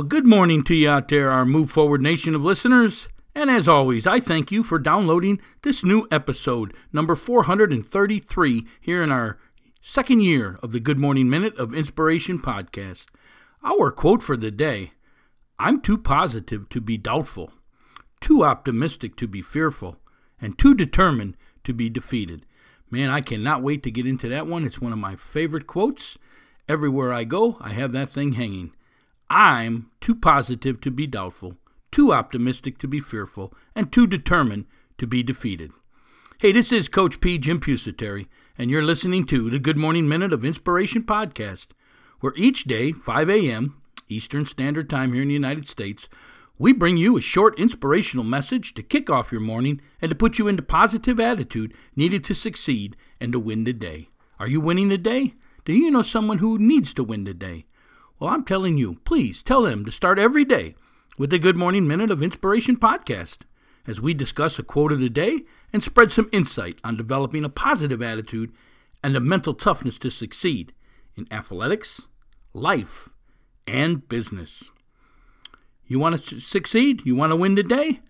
Well, good morning to you out there, our Move Forward Nation of listeners. And as always, I thank you for downloading this new episode, number 433, here in our second year of the Good Morning Minute of Inspiration podcast. Our quote for the day I'm too positive to be doubtful, too optimistic to be fearful, and too determined to be defeated. Man, I cannot wait to get into that one. It's one of my favorite quotes. Everywhere I go, I have that thing hanging. I'm too positive to be doubtful, too optimistic to be fearful, and too determined to be defeated. Hey, this is Coach P. Jim Pusateri, and you're listening to the Good Morning Minute of Inspiration podcast, where each day, 5 a.m. Eastern Standard Time here in the United States, we bring you a short inspirational message to kick off your morning and to put you into positive attitude needed to succeed and to win the day. Are you winning the day? Do you know someone who needs to win the day? Well, I'm telling you, please tell them to start every day with the Good Morning Minute of Inspiration podcast as we discuss a quote of the day and spread some insight on developing a positive attitude and the mental toughness to succeed in athletics, life, and business. You want to succeed? You want to win today?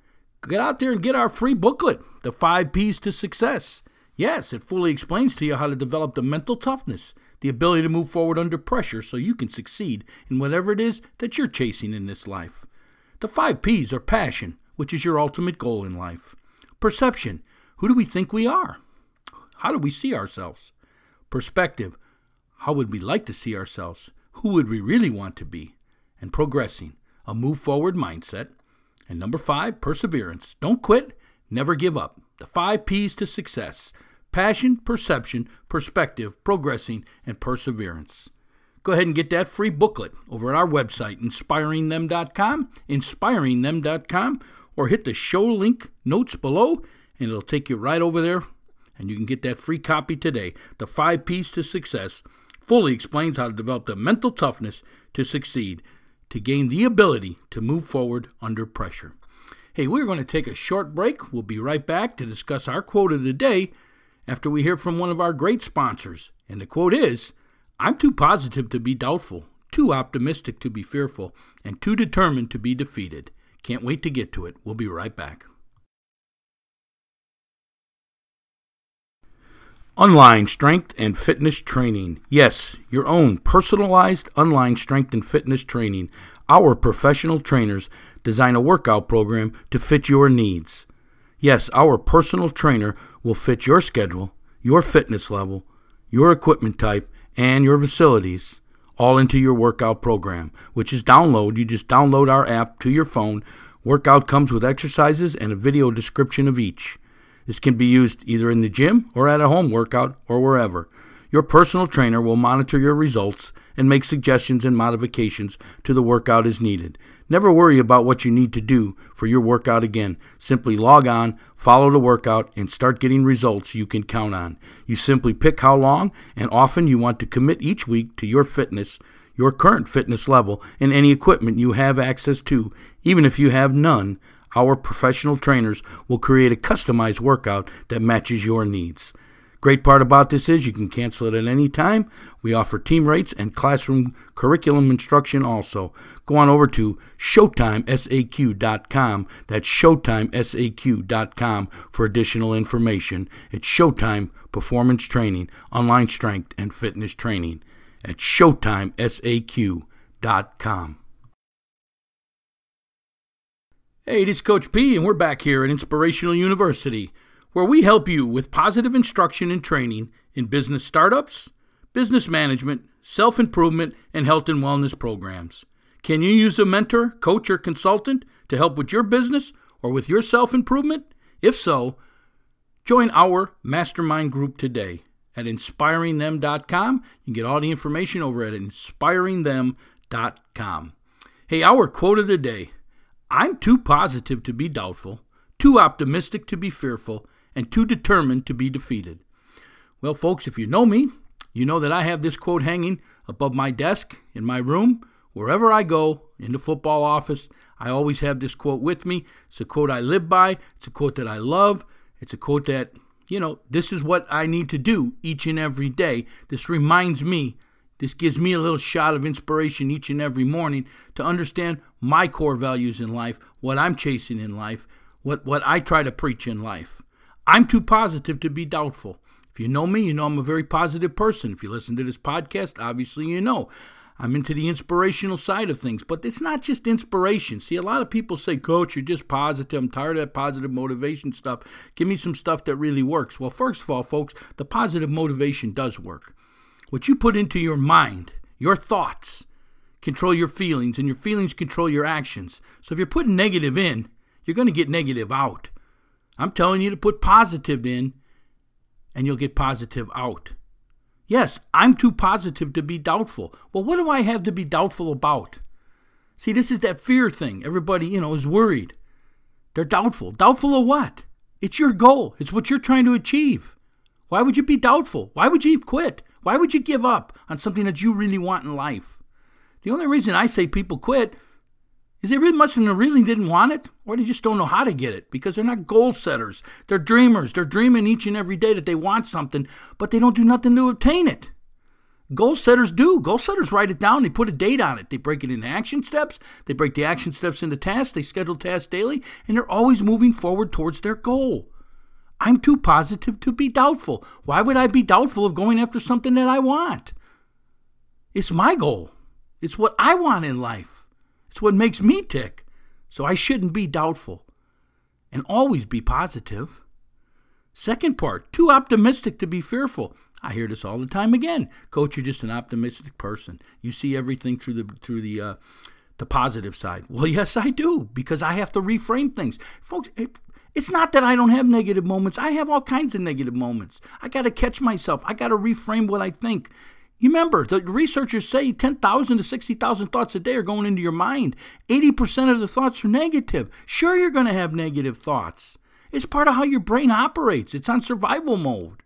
Get out there and get our free booklet, The Five P's to Success. Yes, it fully explains to you how to develop the mental toughness the ability to move forward under pressure so you can succeed in whatever it is that you're chasing in this life. The five P's are passion, which is your ultimate goal in life, perception, who do we think we are? How do we see ourselves? Perspective, how would we like to see ourselves? Who would we really want to be? And progressing, a move forward mindset. And number five, perseverance. Don't quit, never give up. The five P's to success passion, perception, perspective, progressing, and perseverance. Go ahead and get that free booklet over at our website, inspiringthem.com, inspiringthem.com, or hit the show link notes below, and it'll take you right over there, and you can get that free copy today. The Five P's to Success fully explains how to develop the mental toughness to succeed, to gain the ability to move forward under pressure. Hey, we're going to take a short break. We'll be right back to discuss our quote of the day after we hear from one of our great sponsors. And the quote is I'm too positive to be doubtful, too optimistic to be fearful, and too determined to be defeated. Can't wait to get to it. We'll be right back. Online strength and fitness training. Yes, your own personalized online strength and fitness training. Our professional trainers design a workout program to fit your needs. Yes, our personal trainer will fit your schedule, your fitness level, your equipment type, and your facilities all into your workout program, which is download. You just download our app to your phone. Workout comes with exercises and a video description of each. This can be used either in the gym or at a home workout or wherever. Your personal trainer will monitor your results and make suggestions and modifications to the workout as needed. Never worry about what you need to do for your workout again. Simply log on, follow the workout, and start getting results you can count on. You simply pick how long and often you want to commit each week to your fitness, your current fitness level, and any equipment you have access to. Even if you have none, our professional trainers will create a customized workout that matches your needs. Great part about this is you can cancel it at any time. We offer team rates and classroom curriculum instruction also. Go on over to ShowtimeSAQ.com. That's ShowtimeSAQ.com for additional information. It's Showtime Performance Training, Online Strength and Fitness Training at ShowtimeSAQ.com. Hey, this is Coach P, and we're back here at Inspirational University where we help you with positive instruction and training in business startups, business management, self improvement, and health and wellness programs. Can you use a mentor, coach, or consultant to help with your business or with your self improvement? If so, join our mastermind group today at inspiringthem.com. You can get all the information over at inspiringthem.com. Hey, our quote of the day I'm too positive to be doubtful, too optimistic to be fearful, and too determined to be defeated. Well, folks, if you know me, you know that I have this quote hanging above my desk in my room. Wherever I go, in the football office, I always have this quote with me. It's a quote I live by, it's a quote that I love, it's a quote that, you know, this is what I need to do each and every day. This reminds me This gives me a little shot of inspiration each and every morning to understand my core values in life, what I'm chasing in life, what, what I try to preach in life. I'm too positive to be doubtful. If you know me, you know I'm a very positive person. If you listen to this podcast, obviously you know. I'm into the inspirational side of things, but it's not just inspiration. See, a lot of people say, Coach, you're just positive. I'm tired of that positive motivation stuff. Give me some stuff that really works. Well, first of all, folks, the positive motivation does work. What you put into your mind, your thoughts, control your feelings, and your feelings control your actions. So if you're putting negative in, you're going to get negative out. I'm telling you to put positive in, and you'll get positive out. Yes, I'm too positive to be doubtful. Well, what do I have to be doubtful about? See, this is that fear thing. Everybody, you know, is worried. They're doubtful. Doubtful of what? It's your goal. It's what you're trying to achieve. Why would you be doubtful? Why would you quit? Why would you give up on something that you really want in life? The only reason I say people quit is they really must have really didn't want it, or they just don't know how to get it because they're not goal setters. They're dreamers. They're dreaming each and every day that they want something, but they don't do nothing to obtain it. Goal setters do. Goal setters write it down. They put a date on it. They break it into action steps. They break the action steps into tasks. They schedule tasks daily, and they're always moving forward towards their goal. I'm too positive to be doubtful. Why would I be doubtful of going after something that I want? It's my goal. It's what I want in life. It's what makes me tick. So I shouldn't be doubtful and always be positive. Second part, too optimistic to be fearful. I hear this all the time again. Coach, you're just an optimistic person. You see everything through the through the uh, the positive side. Well, yes, I do because I have to reframe things, folks. It, it's not that I don't have negative moments. I have all kinds of negative moments. I got to catch myself. I got to reframe what I think. Remember, the researchers say 10,000 to 60,000 thoughts a day are going into your mind. 80% of the thoughts are negative. Sure, you're going to have negative thoughts. It's part of how your brain operates, it's on survival mode.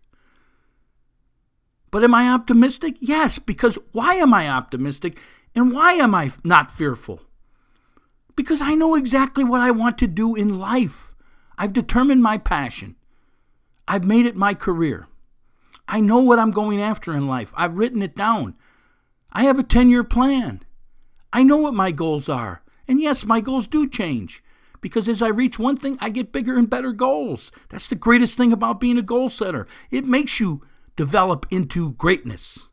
But am I optimistic? Yes, because why am I optimistic and why am I not fearful? Because I know exactly what I want to do in life. I've determined my passion, I've made it my career. I know what I'm going after in life. I've written it down. I have a 10 year plan. I know what my goals are. And yes, my goals do change because as I reach one thing, I get bigger and better goals. That's the greatest thing about being a goal setter. It makes you develop into greatness.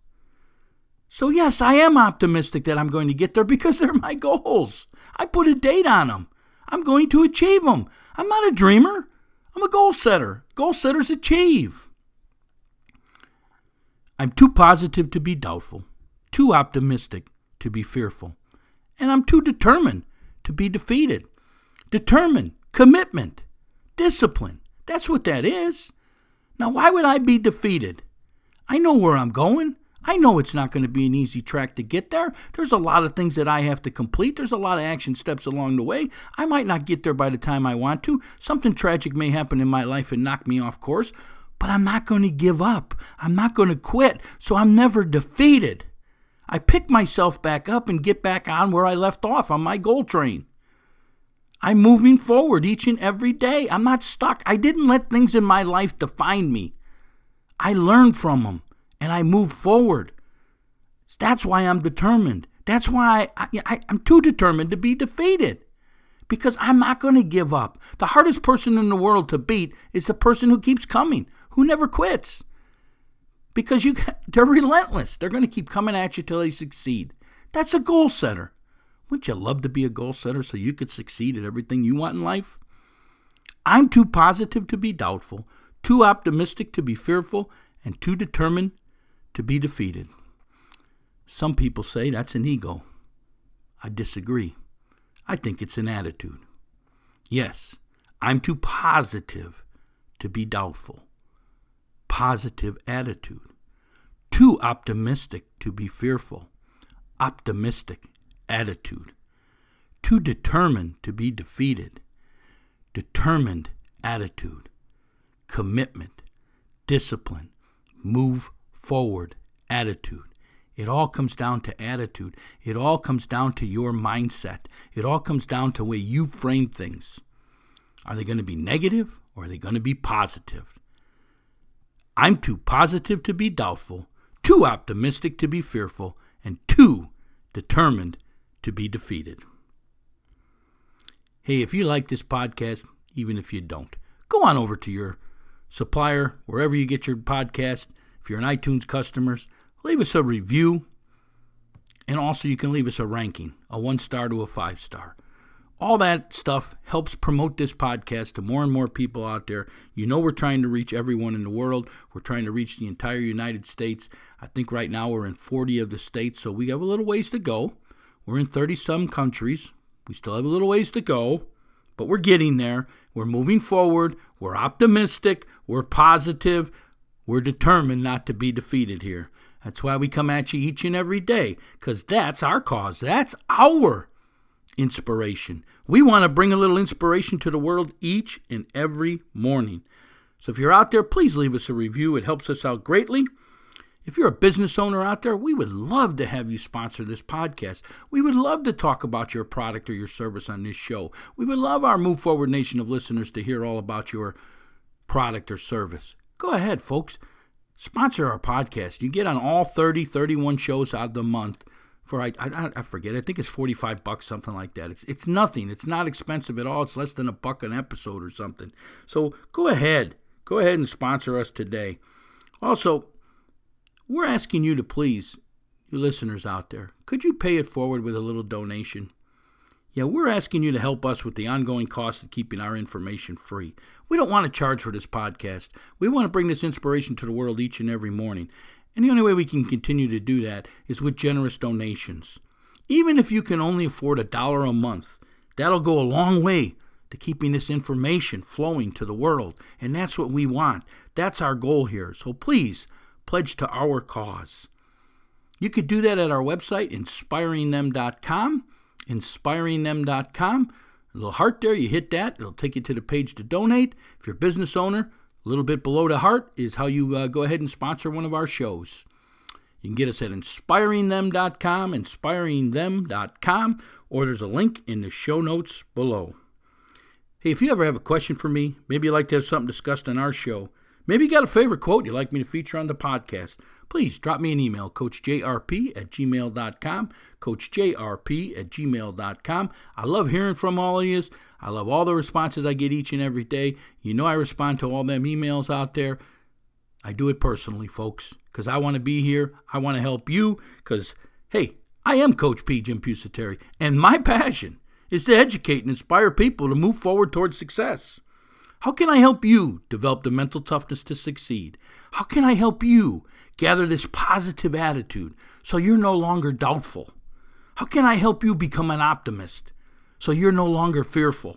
So, yes, I am optimistic that I'm going to get there because they're my goals. I put a date on them. I'm going to achieve them. I'm not a dreamer, I'm a goal setter. Goal setters achieve. I'm too positive to be doubtful, too optimistic to be fearful, and I'm too determined to be defeated. Determined, commitment, discipline. That's what that is. Now, why would I be defeated? I know where I'm going. I know it's not going to be an easy track to get there. There's a lot of things that I have to complete. There's a lot of action steps along the way. I might not get there by the time I want to. Something tragic may happen in my life and knock me off course. But I'm not going to give up. I'm not going to quit. So I'm never defeated. I pick myself back up and get back on where I left off on my goal train. I'm moving forward each and every day. I'm not stuck. I didn't let things in my life define me. I learned from them and I moved forward. That's why I'm determined. That's why I, I, am too determined to be defeated because I'm not going to give up. The hardest person in the world to beat is the person who keeps coming, who never quits. Because you they're relentless. They're going to keep coming at you till they succeed. That's a goal setter. Wouldn't you love to be a goal setter so you could succeed at everything you want in life? I'm too positive to be doubtful, too optimistic to be fearful, and too determined to be defeated. Some people say that's an ego. I disagree. I think it's an attitude. Yes, I'm too positive to be doubtful positive attitude. Too optimistic to be fearful. Optimistic attitude. Too determined to be defeated. Determined attitude. Commitment. Discipline. Move forward attitude. It all comes down to attitude. It all comes down to your mindset. It all comes down to the way you frame things. Are they going to be negative or are they going to be positive? I'm too positive to be doubtful, too optimistic to be fearful, and too determined to be defeated. Hey, if you like this podcast, even if you don't, go on over to your supplier, wherever you get your podcast. If you're an iTunes customer, leave us a review. And also, you can leave us a ranking, a one star to a five star. All that stuff helps promote this podcast to more and more people out there. You know, we're trying to reach everyone in the world. We're trying to reach the entire United States. I think right now we're in 40 of the states, so we have a little ways to go. We're in 30 some countries. We still have a little ways to go, but we're getting there. We're moving forward. We're optimistic. We're positive. We're determined not to be defeated here. That's why we come at you each and every day, because that's our cause. That's our inspiration. We want to bring a little inspiration to the world each and every morning. So if you're out there, please leave us a review. It helps us out greatly. If you're a business owner out there, we would love to have you sponsor this podcast. We would love to talk about your product or your service on this show. We would love our Move Forward Nation of listeners to hear all about your product or service. Go ahead, folks. Sponsor our podcast. You get on all 30, 31 shows out of the month for I, I, I forget. I think it's forty five bucks, something like that. It's it's nothing. It's not expensive at all. It's less than a buck an episode or something. So go ahead, go ahead and sponsor us today. Also, we're asking you to please, you listeners out there, could you pay it forward with a little donation? Yeah, we're asking you to help us with the ongoing cost of keeping our information free. We don't want to charge for this podcast. We want to bring this inspiration to the world each and every morning. And the only way we can continue to do that is with generous donations. Even if you can only afford a dollar a month, that'll go a long way to keeping this information flowing to the world. And that's what we want. That's our goal here. So please pledge to our cause. You could do that at our website, inspiringthem.com. Inspiringthem.com. A little heart there, you hit that, it'll take you to the page to donate. If you're a business owner, a little bit below the heart is how you uh, go ahead and sponsor one of our shows. You can get us at inspiringthem.com, inspiringthem.com, or there's a link in the show notes below. Hey, if you ever have a question for me, maybe you'd like to have something discussed on our show, maybe you got a favorite quote you'd like me to feature on the podcast, please drop me an email, coachjrp at gmail.com, coachjrp at gmail.com. I love hearing from all of you. I love all the responses I get each and every day. You know I respond to all them emails out there. I do it personally, folks, because I want to be here. I want to help you because, hey, I am Coach P. Jim Pusateri, and my passion is to educate and inspire people to move forward towards success. How can I help you develop the mental toughness to succeed? How can I help you gather this positive attitude so you're no longer doubtful? How can I help you become an optimist? So you're no longer fearful?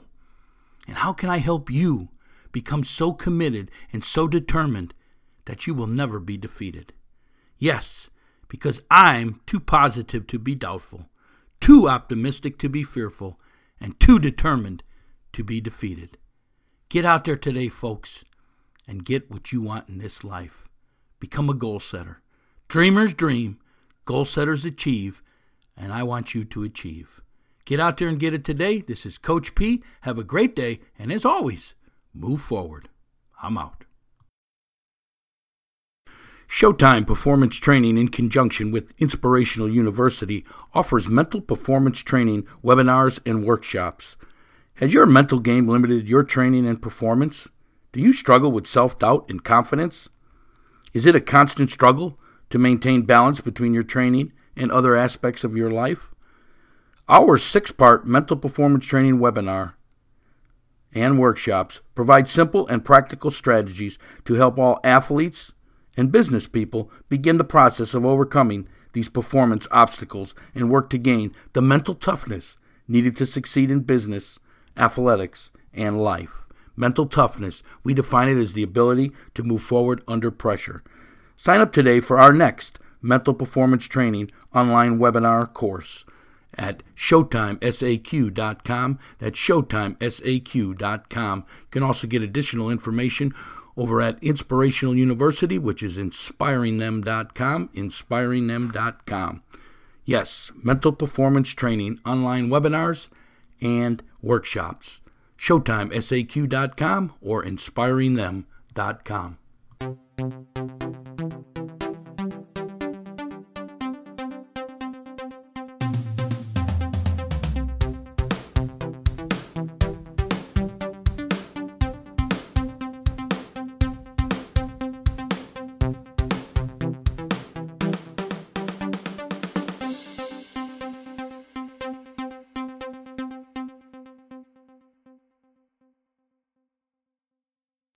And how can I help you become so committed and so determined that you will never be defeated? Yes, because I'm too positive to be doubtful, too optimistic to be fearful, and too determined to be defeated. Get out there today, folks, and get what you want in this life. Become a goal setter. Dreamers dream, goal setters achieve, and I want you to achieve. Get out there and get it today. This is Coach P. Have a great day, and as always, move forward. I'm out. Showtime Performance Training, in conjunction with Inspirational University, offers mental performance training, webinars, and workshops. Has your mental game limited your training and performance? Do you struggle with self doubt and confidence? Is it a constant struggle to maintain balance between your training and other aspects of your life? Our six part mental performance training webinar and workshops provide simple and practical strategies to help all athletes and business people begin the process of overcoming these performance obstacles and work to gain the mental toughness needed to succeed in business, athletics, and life. Mental toughness, we define it as the ability to move forward under pressure. Sign up today for our next mental performance training online webinar course at ShowtimeSAQ.com. That's ShowtimeSAQ.com. You can also get additional information over at Inspirational University, which is inspiringthem.com, inspiringthem.com. Yes, mental performance training, online webinars, and workshops. ShowtimeSAQ.com or inspiringthem.com.